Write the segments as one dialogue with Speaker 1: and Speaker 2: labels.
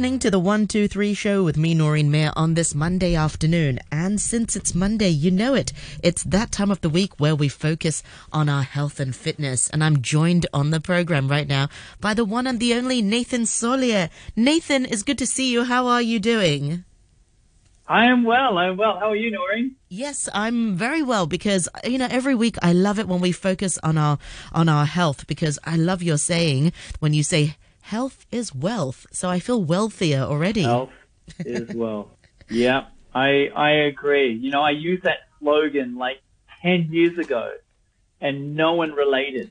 Speaker 1: listening to the 123 show with me, Noreen Mayer, on this Monday afternoon. And since it's Monday, you know it. It's that time of the week where we focus on our health and fitness. And I'm joined on the program right now by the one and the only Nathan Solier. Nathan, it's good to see you. How are you doing?
Speaker 2: I am well. I'm well. How are you, Noreen?
Speaker 1: Yes, I'm very well because you know every week I love it when we focus on our on our health because I love your saying when you say health is wealth. So I feel wealthier already.
Speaker 2: Health is wealth. yeah, I I agree. You know, I used that slogan like ten years ago, and no one related.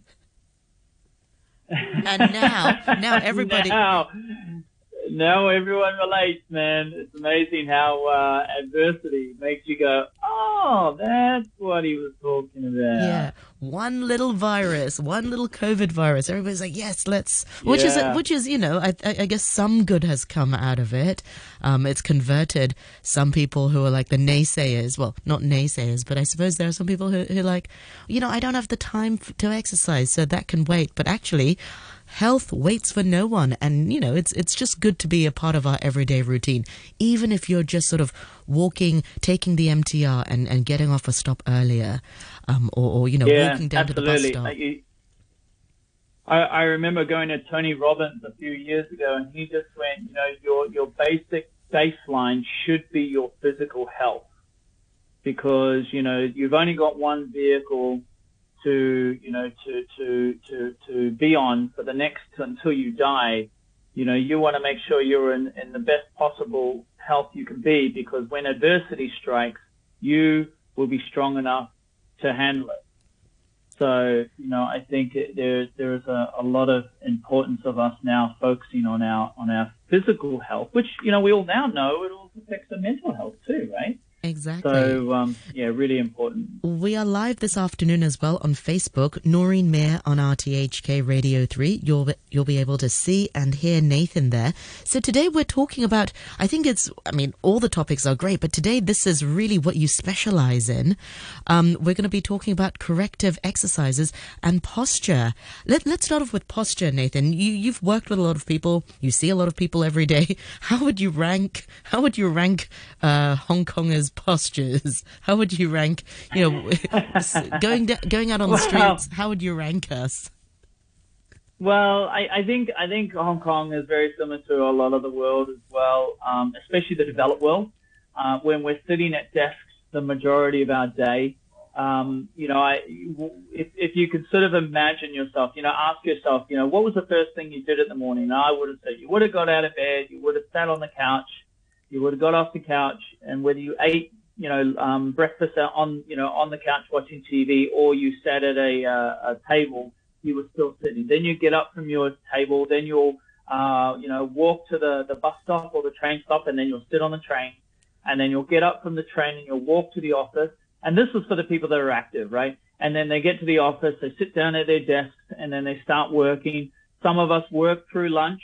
Speaker 1: And now, now everybody.
Speaker 2: now, now everyone relates, man. It's amazing how uh, adversity makes you go, oh, that's what he was talking about.
Speaker 1: Yeah, one little virus, one little COVID virus. Everybody's like, yes, let's. Which yeah. is, which is, you know, I, I, guess some good has come out of it. Um, it's converted some people who are like the naysayers. Well, not naysayers, but I suppose there are some people who, who like, you know, I don't have the time to exercise, so that can wait. But actually health waits for no one and you know it's it's just good to be a part of our everyday routine even if you're just sort of walking taking the MTR and and getting off a stop earlier um or, or you know
Speaker 2: yeah,
Speaker 1: walking down
Speaker 2: absolutely.
Speaker 1: to the bus stop
Speaker 2: I, I remember going to Tony Robbins a few years ago and he just went you know your your basic baseline should be your physical health because you know you've only got one vehicle to you know to to to to be on for the next until you die. You know you want to make sure you're in, in the best possible health you can be because when adversity strikes you will be strong enough to handle it. So you know i think it, there there's a, a lot of importance of us now focusing on our on our physical health which you know we all now know it also affects our mental health too right
Speaker 1: Exactly.
Speaker 2: So, um, yeah, really important.
Speaker 1: We are live this afternoon as well on Facebook. Noreen Mayer on RTHK Radio 3. You'll, you'll be able to see and hear Nathan there. So today we're talking about, I think it's, I mean, all the topics are great, but today this is really what you specialize in. Um, we're going to be talking about corrective exercises and posture. Let, let's start off with posture, Nathan. You, you've worked with a lot of people. You see a lot of people every day. How would you rank, how would you rank, uh, Hong Kongers postures? How would you rank? You know, going going out on the streets. How would you rank us?
Speaker 2: Well, I, I, think I think Hong Kong is very similar to a lot of the world as well, um, especially the developed world. Uh, when we're sitting at desks the majority of our day, um, you know, I, if, if you could sort of imagine yourself, you know, ask yourself, you know, what was the first thing you did in the morning? I would have said you would have got out of bed, you would have sat on the couch, you would have got off the couch, and whether you ate, you know, um, breakfast on, you know, on the couch watching TV, or you sat at a, uh, a table, you were still sitting. Then you get up from your table, then you'll, uh, you know, walk to the, the bus stop or the train stop, and then you'll sit on the train, and then you'll get up from the train and you'll walk to the office. And this is for the people that are active, right? And then they get to the office, they sit down at their desks, and then they start working. Some of us work through lunch,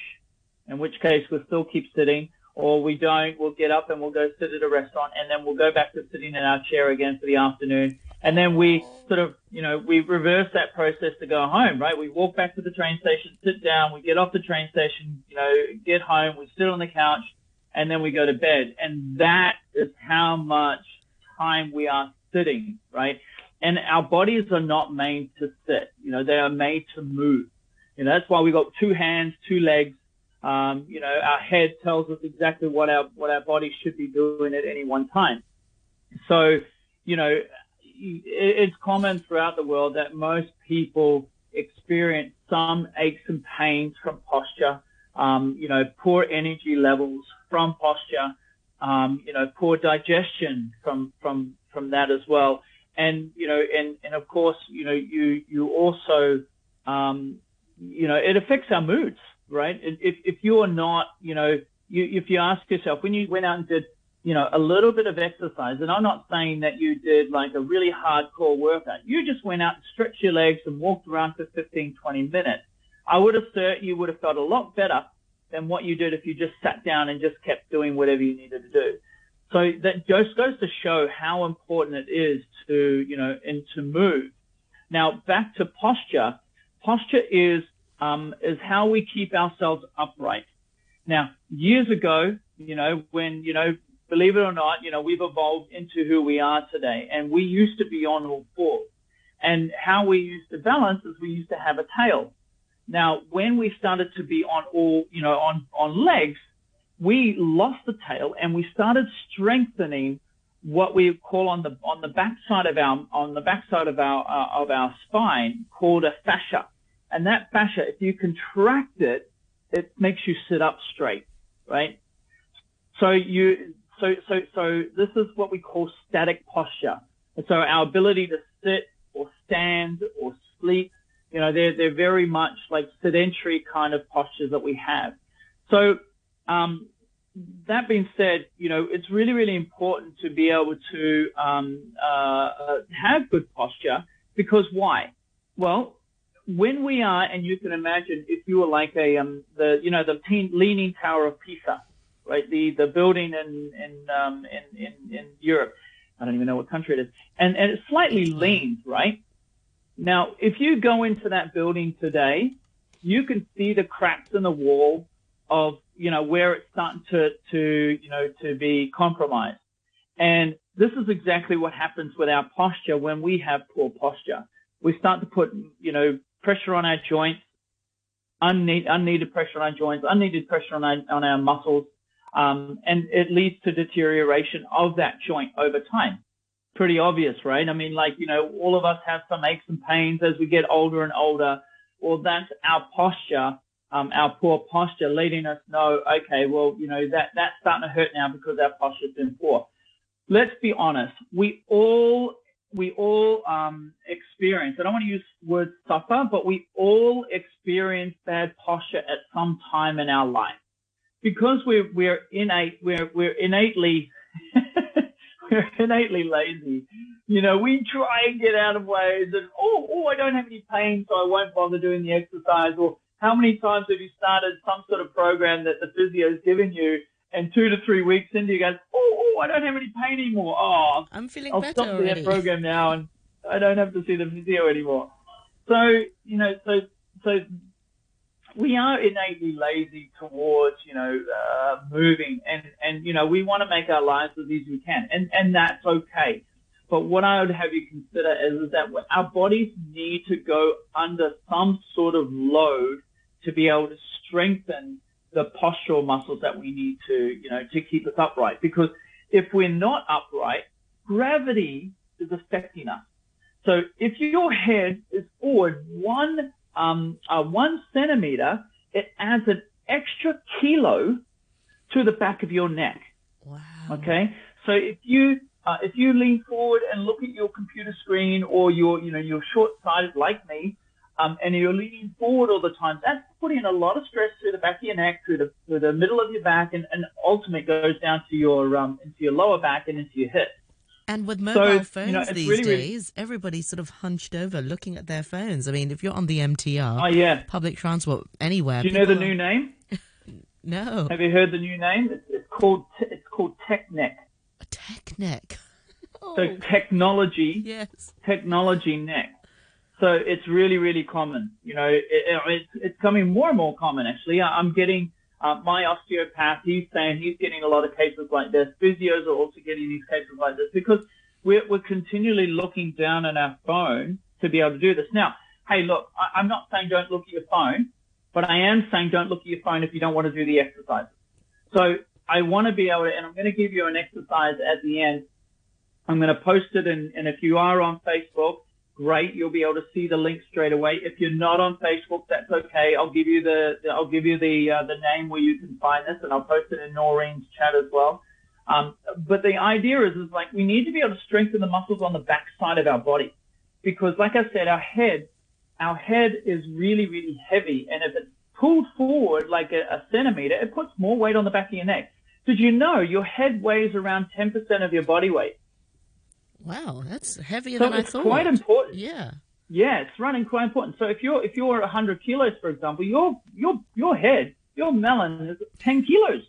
Speaker 2: in which case we'll still keep sitting or we don't, we'll get up and we'll go sit at a restaurant and then we'll go back to sitting in our chair again for the afternoon. And then we sort of, you know, we reverse that process to go home, right? We walk back to the train station, sit down, we get off the train station, you know, get home, we sit on the couch and then we go to bed. And that is how much time we are sitting, right? And our bodies are not made to sit, you know, they are made to move. You know, that's why we've got two hands, two legs, um, you know, our head tells us exactly what our what our body should be doing at any one time. So, you know, it's common throughout the world that most people experience some aches and pains from posture. Um, you know, poor energy levels from posture. Um, you know, poor digestion from from from that as well. And you know, and and of course, you know, you you also, um, you know, it affects our moods right? If, if you're not, you know, you, if you ask yourself when you went out and did, you know, a little bit of exercise, and I'm not saying that you did like a really hardcore workout. You just went out and stretched your legs and walked around for 15, 20 minutes. I would assert you would have felt a lot better than what you did if you just sat down and just kept doing whatever you needed to do. So that just goes to show how important it is to, you know, and to move. Now back to posture. Posture is um, is how we keep ourselves upright. Now, years ago, you know, when, you know, believe it or not, you know, we've evolved into who we are today and we used to be on all fours. And how we used to balance is we used to have a tail. Now, when we started to be on all, you know, on, on legs, we lost the tail and we started strengthening what we call on the on the backside of our on the backside of our uh, of our spine called a fascia, and that fascia, if you contract it, it makes you sit up straight, right? So you so so so this is what we call static posture. And so our ability to sit or stand or sleep, you know, they're they're very much like sedentary kind of postures that we have. So um, that being said, you know, it's really, really important to be able to um, uh, uh, have good posture because why? Well, when we are, and you can imagine if you were like a um, the you know the leaning tower of Pisa, right? The the building in in, um, in in in Europe. I don't even know what country it is, and and it slightly leans, right? Now, if you go into that building today, you can see the cracks in the wall of you know, where it's starting to, to, you know, to be compromised. And this is exactly what happens with our posture when we have poor posture. We start to put, you know, pressure on our joints, unneeded, unneeded pressure on our joints, unneeded pressure on our, on our muscles, um, and it leads to deterioration of that joint over time. Pretty obvious, right? I mean, like, you know, all of us have some aches and pains as we get older and older. Well, that's our posture um, our poor posture, letting us know, okay, well, you know, that, that's starting to hurt now because our posture's been poor. Let's be honest. We all, we all, um, experience, I don't want to use the word suffer, but we all experience bad posture at some time in our life. Because we're, we're innate, we're, we're innately, we're innately lazy. You know, we try and get out of ways and, oh, oh, I don't have any pain, so I won't bother doing the exercise. Or, how many times have you started some sort of program that the physio physio's given you and two to three weeks into you go, oh, oh, I don't have any pain anymore. Oh,
Speaker 1: I'm feeling
Speaker 2: I'll
Speaker 1: better
Speaker 2: stop
Speaker 1: already.
Speaker 2: the program now and I don't have to see the physio anymore. So, you know, so, so we are innately lazy towards, you know, uh, moving and, and, you know, we want to make our lives as easy as we can and, and that's okay. But what I would have you consider is, is that our bodies need to go under some sort of load to be able to strengthen the postural muscles that we need to, you know, to keep us upright. Because if we're not upright, gravity is affecting us. So if your head is forward one, um, uh, one centimeter, it adds an extra kilo to the back of your neck.
Speaker 1: Wow.
Speaker 2: Okay. So if you, uh, if you lean forward and look at your computer screen or you're, you know, you're short-sighted like me, um, and you're leaning forward all the time, that's putting a lot of stress through the back of your neck, through the, through the middle of your back, and, and ultimately goes down to your, um, into your lower back and into your hip.
Speaker 1: And with mobile
Speaker 2: So,
Speaker 1: phones
Speaker 2: you know,
Speaker 1: these
Speaker 2: really, really-
Speaker 1: days, everybody's sort of hunched over looking at their phones. I mean, if you're on the MTR,
Speaker 2: Oh yeah.
Speaker 1: public transport, anywhere.
Speaker 2: Do you know the
Speaker 1: are-
Speaker 2: new name?
Speaker 1: No.
Speaker 2: Have you heard the new name? It's, it's called it's called TechNeck.
Speaker 1: A tech neck.
Speaker 2: So
Speaker 1: Oh,
Speaker 2: technology,
Speaker 1: yes.
Speaker 2: technology neck. So it's really, really common. You know, it, it, it's it's coming more and more common. Actually, I'm getting uh, my osteopath. He's saying he's getting a lot of cases like this. Physios are also getting these cases like this because we're we're continually looking down on our phone to be able to do this. Now, hey, look, I, I'm not saying don't look at your phone, but I am saying don't look at your phone if you don't want to do the exercises. So I want to be able to, and I'm going to give you an exercise at the end. I'm going to post it, and, and if you are on Facebook, great, you'll be able to see the link straight away. If you're not on Facebook, that's okay. I'll give you the, I'll give you the uh, the name where you can find this, and I'll post it in Noreen's chat as well. Um, but the idea is, is like we need to be able to strengthen the muscles on the back side of our body, because like I said, our head, our head is really, really heavy, and if it's pulled forward like a, a centimeter, it puts more weight on the back of your neck. Did you know your head weighs around 10% of your body weight?
Speaker 1: Wow, that's heavier
Speaker 2: So
Speaker 1: than I thought.
Speaker 2: it's
Speaker 1: thought.
Speaker 2: quite important.
Speaker 1: Yeah.
Speaker 2: Yeah, it's running quite important. So if you're if you're 100 kilos, for example, your your your head, your melon is 10 kilos,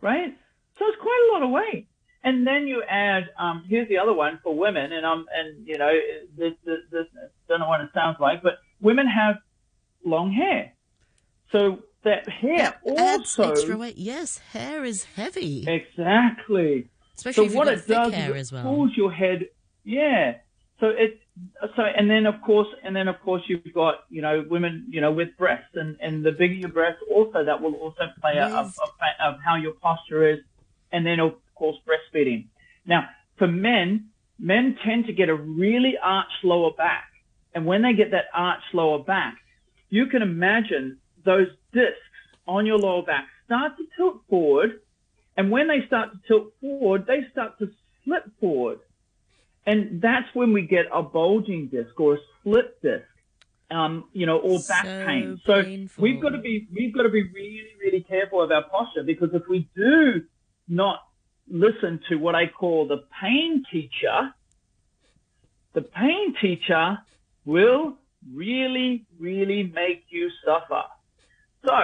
Speaker 2: right? So it's quite a lot of weight. And then you add, um, here's the other one for women, and um, and you know, this, this, this, don't know what it sounds like, but women have long hair. So that hair
Speaker 1: adds
Speaker 2: also
Speaker 1: extra weight. Yes, hair is heavy,
Speaker 2: exactly.
Speaker 1: Especially
Speaker 2: so what it
Speaker 1: thick
Speaker 2: does
Speaker 1: hair
Speaker 2: is
Speaker 1: as
Speaker 2: it
Speaker 1: well.
Speaker 2: pulls your head. Yeah. So it so and then of course and then of course you've got you know women you know with breasts and and the bigger your breasts also that will also play a, a,
Speaker 1: Yes.
Speaker 2: a fa- of how your posture is and then of course breastfeeding. Now for men, men tend to get a really arched lower back, and when they get that arched lower back, you can imagine those discs on your lower back start to tilt forward and when they start to tilt forward, they start to slip forward. And that's when we get a bulging disc or a slip disc, um, you know, or back
Speaker 1: So
Speaker 2: pain. So
Speaker 1: painful.
Speaker 2: we've got to be, we've got to be really, really careful of our posture because if we do not listen to what I call the pain teacher, the pain teacher will really, really make you suffer. So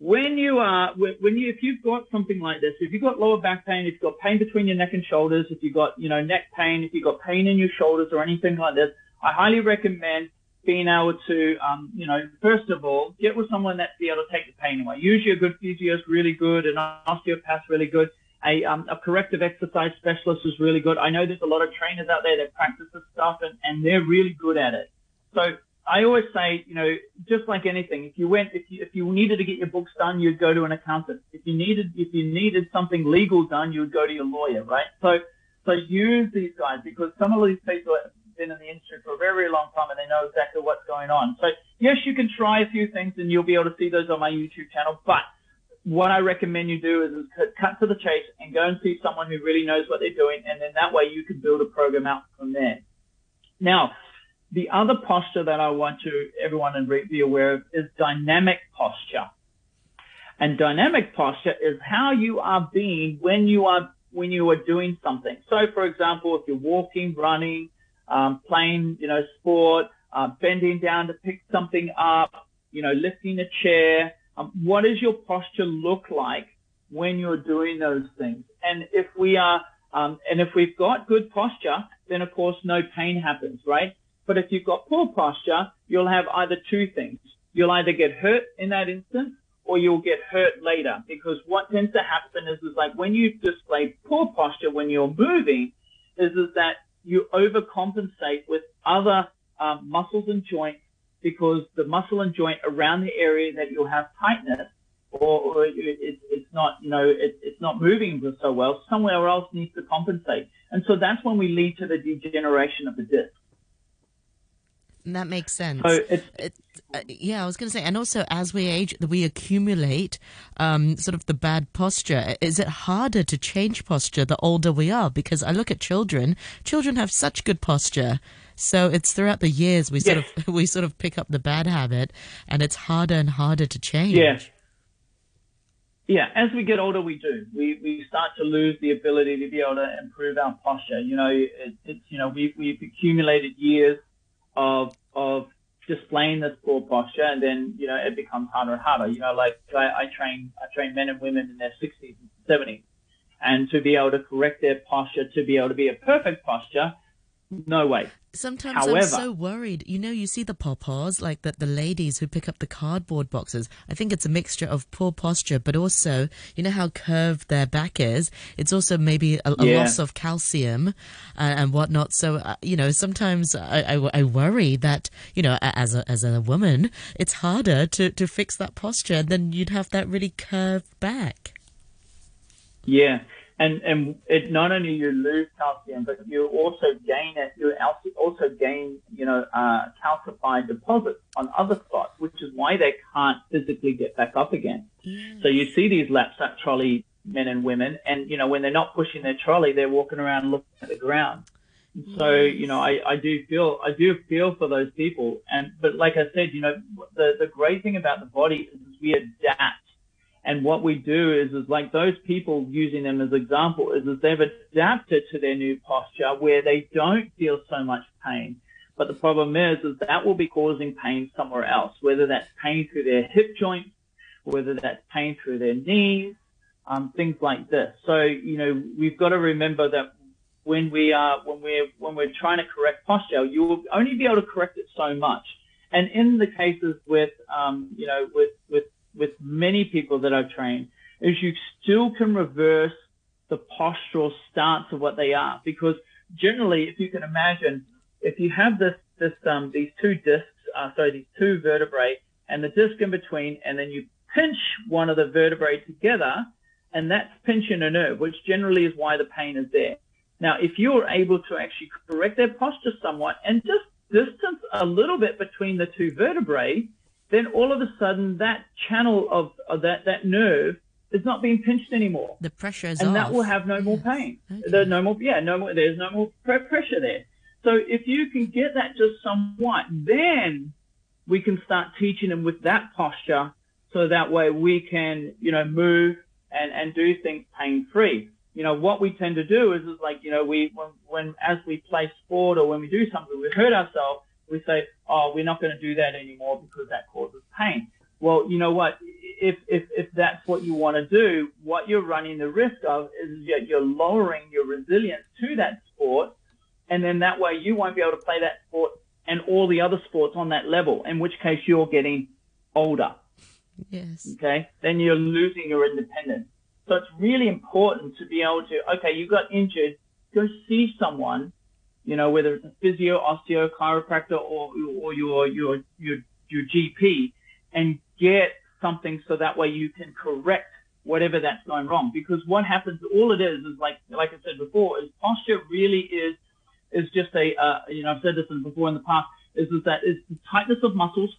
Speaker 2: when you are, when you, if you've got something like this, if you've got lower back pain, if you've got pain between your neck and shoulders, if you've got, you know, neck pain, if you've got pain in your shoulders or anything like this, I highly recommend being able to, um, you know, first of all, get with someone that's be able to take the pain away. Usually a good physio is really good, an osteopath really good. A, um, a corrective exercise specialist is really good. I know there's a lot of trainers out there that practice this stuff and, and they're really good at it. So I always say, you know, just like anything, if you went, if you, if you needed to get your books done, you'd go to an accountant. If you needed, if you needed something legal done, you would go to your lawyer, right? So, so use these guys because some of these people have been in the industry for a very, very long time and they know exactly what's going on. So yes, you can try a few things and you'll be able to see those on my YouTube channel, but what I recommend you do is, is cut- to the chase and go and see someone who really knows what they're doing, and then that way you can build a program out from there. Now, the other posture that I want to everyone to be aware of is dynamic posture. And dynamic posture is how you are being when you are when you are doing something. So, for example, if you're walking, running, um, playing, you know, sport, uh, bending down to pick something up, you know, lifting a chair. Um, what does your posture look like when you're doing those things? And if we are, um, and if we've got good posture, then of course no pain happens, right? But if you've got poor posture, you'll have either two things. You'll either get hurt in that instance or you'll get hurt later because what tends to happen is, is like when you display poor posture when you're moving is, is that you overcompensate with other um, muscles and joints because the muscle and joint around the area that you'll have tightness or, or it, it, it's not, you know, it, it's not moving so well, somewhere else needs to compensate. And so that's when we lead to the degeneration of the disc.
Speaker 1: That makes sense.
Speaker 2: So it's,
Speaker 1: It, uh, yeah, I was going to say, and also as we age, we accumulate um, sort of the bad posture. Is it harder to change posture the older we are? Because I look at children; children have such good posture, so it's throughout the years we sort of we sort of pick up the bad habit, and it's harder and harder to change.
Speaker 2: Yeah. Yeah, as we get older, we do. We, we start to lose the ability to be able to improve our posture. You know, it, it's, you know, we, we've accumulated years of, of displaying this poor posture and then, you know, it becomes harder and harder. You know, like I, I train, I train men and women in their 60s and 70s and to be able to correct their posture, to be able to be a perfect posture, no way.
Speaker 1: Sometimes
Speaker 2: However-
Speaker 1: I'm so worried. You know, you see the papas, like the, the ladies who pick up the cardboard boxes. I think it's a mixture of poor posture, but also, you know how curved their back is? It's also maybe a, a
Speaker 2: Yeah.
Speaker 1: loss of calcium uh, and whatnot. So, uh, you know, sometimes I, I, I worry that, you know, as a, as a woman, it's harder to, to fix that posture. And then you'd have that really curved back.
Speaker 2: Yeah, and and it not only you lose calcium, but you also gain it. You also also gain you know uh, calcified deposits on other spots, which is why they can't physically get back up again. So you see these lapsap trolley men and women, and you know when they're not pushing their trolley, they're walking around looking at the ground. So you know, I, I do feel I do feel for those people, and but like I said, you know, the the great thing about the body is we adapt. And what we do is, is like those people using them as example is, is they've adapted to their new posture where they don't feel so much pain. But the problem is, is that will be causing pain somewhere else, whether that's pain through their hip joints, whether that's pain through their knees, um, things like this. So, you know, we've got to remember that when we are, when we're, when we're trying to correct posture, you will only be able to correct it so much. And in the cases with, um, you know, with, with with many people that I've trained is you still can reverse the postural stance of what they are. Because generally, if you can imagine, if you have this, this, um, these two discs, uh, sorry, these two vertebrae and the disc in between, and then you pinch one of the vertebrae together, and that's pinching a nerve, which generally is why the pain is there. Now, if you're able to actually correct their posture somewhat and just distance a little bit between the two vertebrae, then all of a sudden that channel of, of that, that nerve is not being pinched anymore.
Speaker 1: The pressure is
Speaker 2: and
Speaker 1: off.
Speaker 2: that will have no more pain.
Speaker 1: Okay.
Speaker 2: There's no more, yeah, no more, there's no more pressure there. So if you can get that just somewhat, then we can start teaching them with that posture so that way we can, you know, move and, and do things pain free. You know, what we tend to do is, is like, you know, we, when, when, as we play sport or when we do something, we hurt ourselves, we say, oh, we're not going to do that anymore because that causes pain. Well, you know what? If, if, if that's what you want to do, what you're running the risk of is that you're lowering your resilience to that sport. And then that way you won't be able to play that sport and all the other sports on that level, in which case you're getting older.
Speaker 1: Yes.
Speaker 2: Okay. Then you're losing your independence. So it's really important to be able to, okay, you got injured, go see someone, you know, whether it's a physio, osteo, chiropractor, or, or your, your, your, your GP and get something so that way you can correct whatever that's going wrong. Because what happens, all it is, is like, like I said before, is posture really is, is just a, uh, you know, I've said this before in the past, is, is that is the tightness of muscles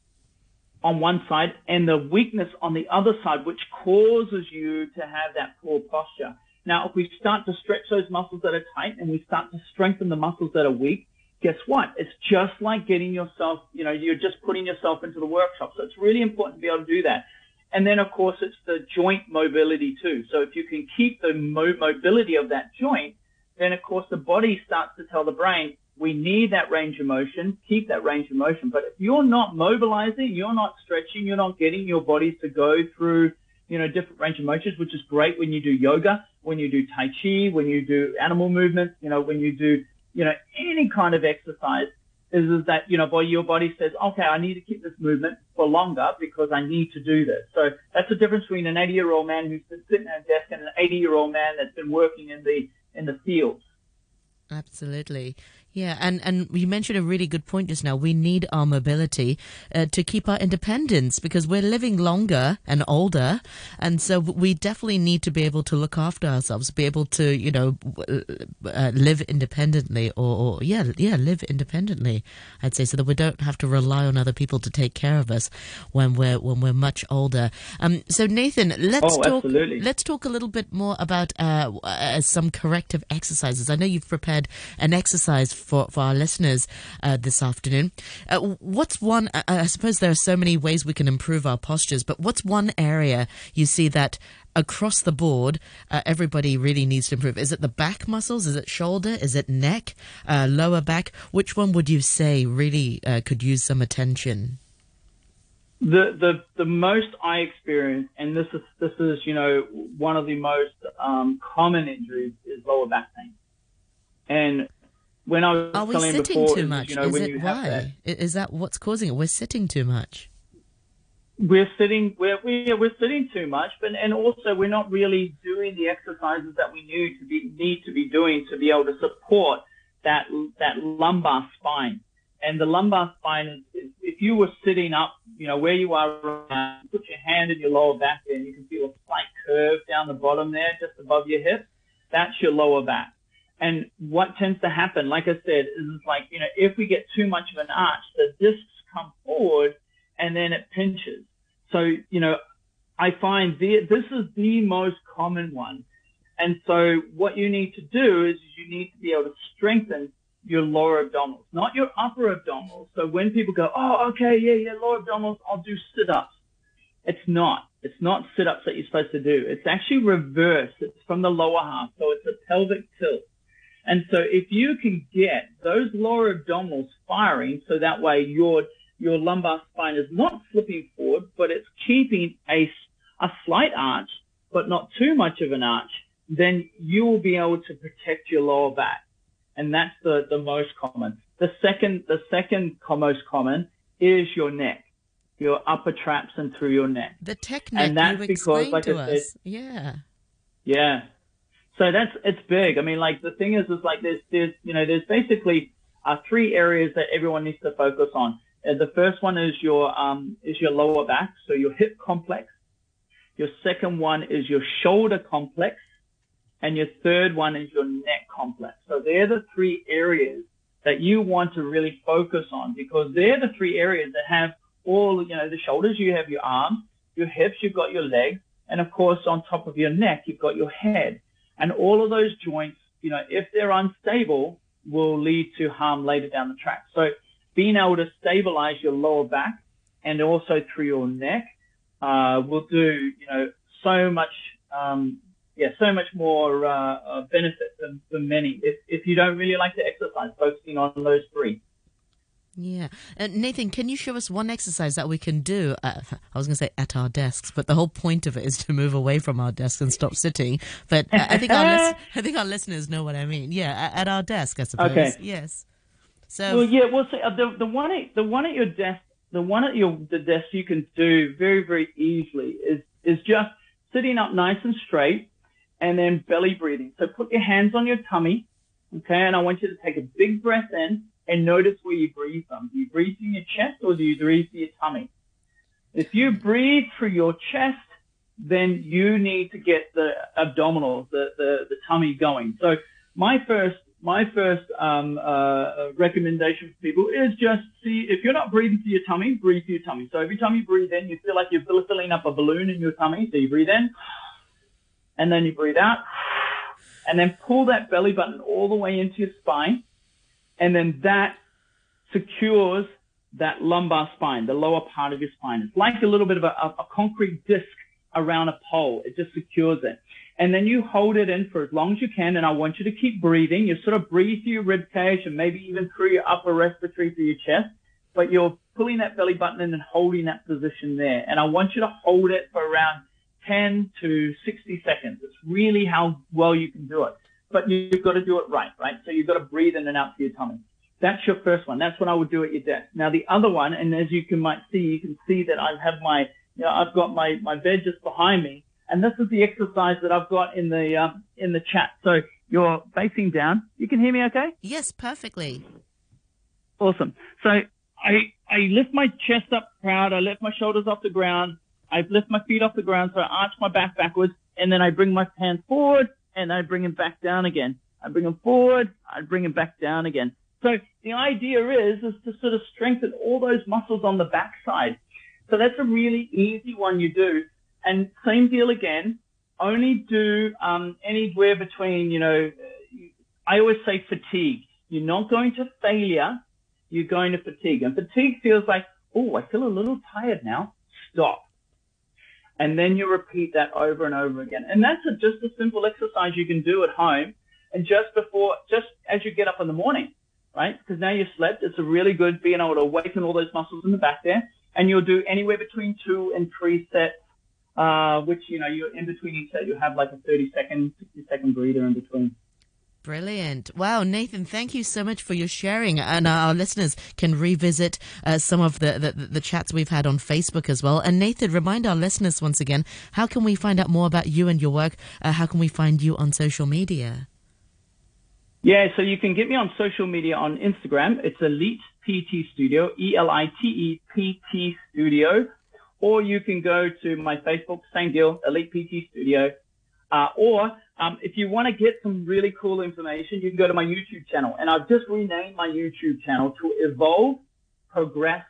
Speaker 2: on one side and the weakness on the other side, which causes you to have that poor posture. Now, if we start to stretch those muscles that are tight and we start to strengthen the muscles that are weak, guess what? It's just like getting yourself, you know, you're just putting yourself into the workshop. So it's really important to be able to do that. And then, of course, it's the joint mobility too. So if you can keep the mo- mobility of that joint, then of course the body starts to tell the brain, we need that range of motion, keep that range of motion. But if you're not mobilizing, you're not stretching, you're not getting your body to go through, you know, different range of motions, which is great when you do yoga, when you do Tai Chi, when you do animal movements, you know, when you do, you know, any kind of exercise is, is that, you know, boy, your body says, okay, I need to keep this movement for longer because I need to do this. So that's the difference between an 80 year old man who's been sitting at a desk and an 80 year old man that's been working in the, in the fields.
Speaker 1: Absolutely. Yeah, and, and you mentioned a really good point just now. We need our mobility uh, to keep our independence because we're living longer and older, and so we definitely need to be able to look after ourselves, be able to, you know, uh, live independently, or, or yeah, yeah, live independently. I'd say so that we don't have to rely on other people to take care of us when we're when we're much older. Um, so Nathan, let's
Speaker 2: Oh,
Speaker 1: talk.
Speaker 2: absolutely.
Speaker 1: Let's talk a little bit more about uh, uh, some corrective exercises. I know you've prepared an exercise for, for our listeners uh, this afternoon. Uh, what's one? I, I suppose there are so many ways we can improve our postures, but what's one area you see that across the board uh, everybody really needs to improve? Is it the back muscles? Is it shoulder? Is it neck? Uh, lower back? Which one would you say really uh, could use some attention?
Speaker 2: the the the most I experience, and this is this is you know one of the most um, common injuries is lower back pain. And when I was
Speaker 1: Are we sitting
Speaker 2: before,
Speaker 1: too much?
Speaker 2: you know,
Speaker 1: is it
Speaker 2: that,
Speaker 1: why? I- Is that what's causing it? We're sitting too much.
Speaker 2: we're sitting we're we, we're sitting too much, but and also we're not really doing the exercises that we need to be need to be doing to be able to support that that lumbar spine. And the lumbar spine is, is if you were sitting up, you know where you are, put your hand in your lower back there, and you can feel a slight curve down the bottom there, just above your hip. That's your lower back. And what tends to happen, like I said, is like you know if we get too much of an arch, the discs come forward, and then it pinches. So, you know, I find the, this is the most common one. And so what you need to do is you need to be able to strengthen your lower abdominals, not your upper abdominals. So when people go, oh, okay, yeah, yeah, lower abdominals, I'll do sit-ups. It's not. It's not sit-ups that you're supposed to do. It's actually reverse. It's from the lower half. So it's a pelvic tilt. And so if you can get those lower abdominals firing so that way your your lumbar spine is not slipping forward, but it's keeping a, a slight arch, but not too much of an arch, then you will be able to protect your lower back. And that's the, the most common. The second, the second most common is your neck. your upper traps and through your neck.
Speaker 1: The technique
Speaker 2: And that's
Speaker 1: you
Speaker 2: because,
Speaker 1: explained
Speaker 2: like
Speaker 1: to
Speaker 2: I said-
Speaker 1: us. Yeah.
Speaker 2: Yeah. So that's it's big. I mean, like the thing is, is like there's there's you know there's basically uh, three areas that everyone needs to focus on. Uh, the first one is your um is your lower back, so your hip complex. Your second one is your shoulder complex, and your third one is your neck complex. So they're the three areas that you want to really focus on because they're the three areas that have all you know the shoulders. You have your arms, your hips, you've got your legs, and of course on top of your neck you've got your head. And all of those joints, you know, if they're unstable, will lead to harm later down the track. So being able to stabilize your lower back and also through your neck uh, will do, you know, so much, um, yeah, so much more uh, uh, benefit than, than many. If, if you don't really like to exercise, focusing on those three.
Speaker 1: Yeah. Uh, Nathan, can you show us one exercise that we can do? Uh, I was going to say at our desks, but the whole point of it is to move away from our desks and stop sitting. But uh, I think our lis- I think our listeners know what I mean. Yeah, at, our desk, I suppose.
Speaker 2: Okay.
Speaker 1: Yes. So
Speaker 2: Well, yeah. Well, see, uh, the the one at the one at your desk, the one at your the desk you can do very very easily is is just sitting up nice and straight, and then belly breathing. So put your hands on your tummy, okay, and I want you to take a big breath in and notice where you breathe from. Do you breathe through your chest or do you breathe through your tummy? If you breathe through your chest, then you need to get the abdominals, the, the, the tummy going. So my first, my first, um, uh, recommendation for people is just see, if you're not breathing through your tummy, breathe through your tummy. So every time you breathe in, you feel like you're filling up a balloon in your tummy. So you breathe in and then you breathe out and then pull that belly button all the way into your spine. And then that secures that lumbar spine, the lower part of your spine. It's like a little bit of a, a, concrete disc around a pole. It just secures it. And then you hold it in for as long as you can. And I want you to keep breathing. You sort of breathe through your rib cage and maybe even through your upper respiratory through your chest, but you're pulling that belly button in and holding that position there. And I want you to hold it for around 10 to 60 seconds. It's really how well you can do it. But you've got to do it right, right? So you've got to breathe in and out through your tummy. That's your first one. That's what I would do at your desk. Now the other one, and as you can might see, you can see that I have my, you know, I've got my, my bed just behind me. And this is the exercise that I've got in the, um, in the chat. So you're facing down. You can hear me okay?
Speaker 1: yes, perfectly.
Speaker 2: Awesome. So I, I lift my chest up proud. I lift my shoulders off the ground. I lift my feet off the ground. So I arch my back backwards and then I bring my hands forward and I bring him back down again. I bring him forward. I bring him back down again. So the idea is, is to sort of strengthen all those muscles on the backside. So that's a really easy one you do. And same deal again. Only do um, anywhere between, you know, I always say fatigue. You're not going to failure. You're going to fatigue. And fatigue feels like, oh, I feel a little tired now. Stop. And then you repeat that over and over again. And that's a, just a simple exercise you can do at home. And just before, just as you get up in the morning, right? Because now you've slept. It's a really good being able to awaken all those muscles in the back there. And you'll do anywhere between two and three sets, uh, which, you know, you're in between each set, you'll have like a 30 second, 60 second breather in between.
Speaker 1: Brilliant. Wow, Nathan, thank you so much for your sharing. And our listeners can revisit uh, some of the, the, the chats we've had on Facebook as well. And Nathan, remind our listeners once again, how can we find out more about you and your work? Uh, how can we find you on social media?
Speaker 2: Yeah, so you can get me on social media on Instagram. It's Elite PT Studio, E-L-I-T-E-P-T Studio. Or you can go to my Facebook, same deal, Elite PT Studio. Uh, or um, if you want to get some really cool information, you can go to my YouTube channel. And I've just renamed my YouTube channel to Evolve, Progress,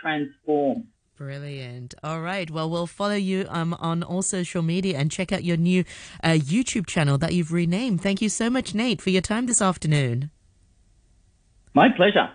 Speaker 2: Transform.
Speaker 1: Brilliant. All right. Well, we'll follow you um, on all social media and check out your new uh, YouTube channel that you've renamed. Thank you so much, Nate, for your time this afternoon.
Speaker 2: My pleasure.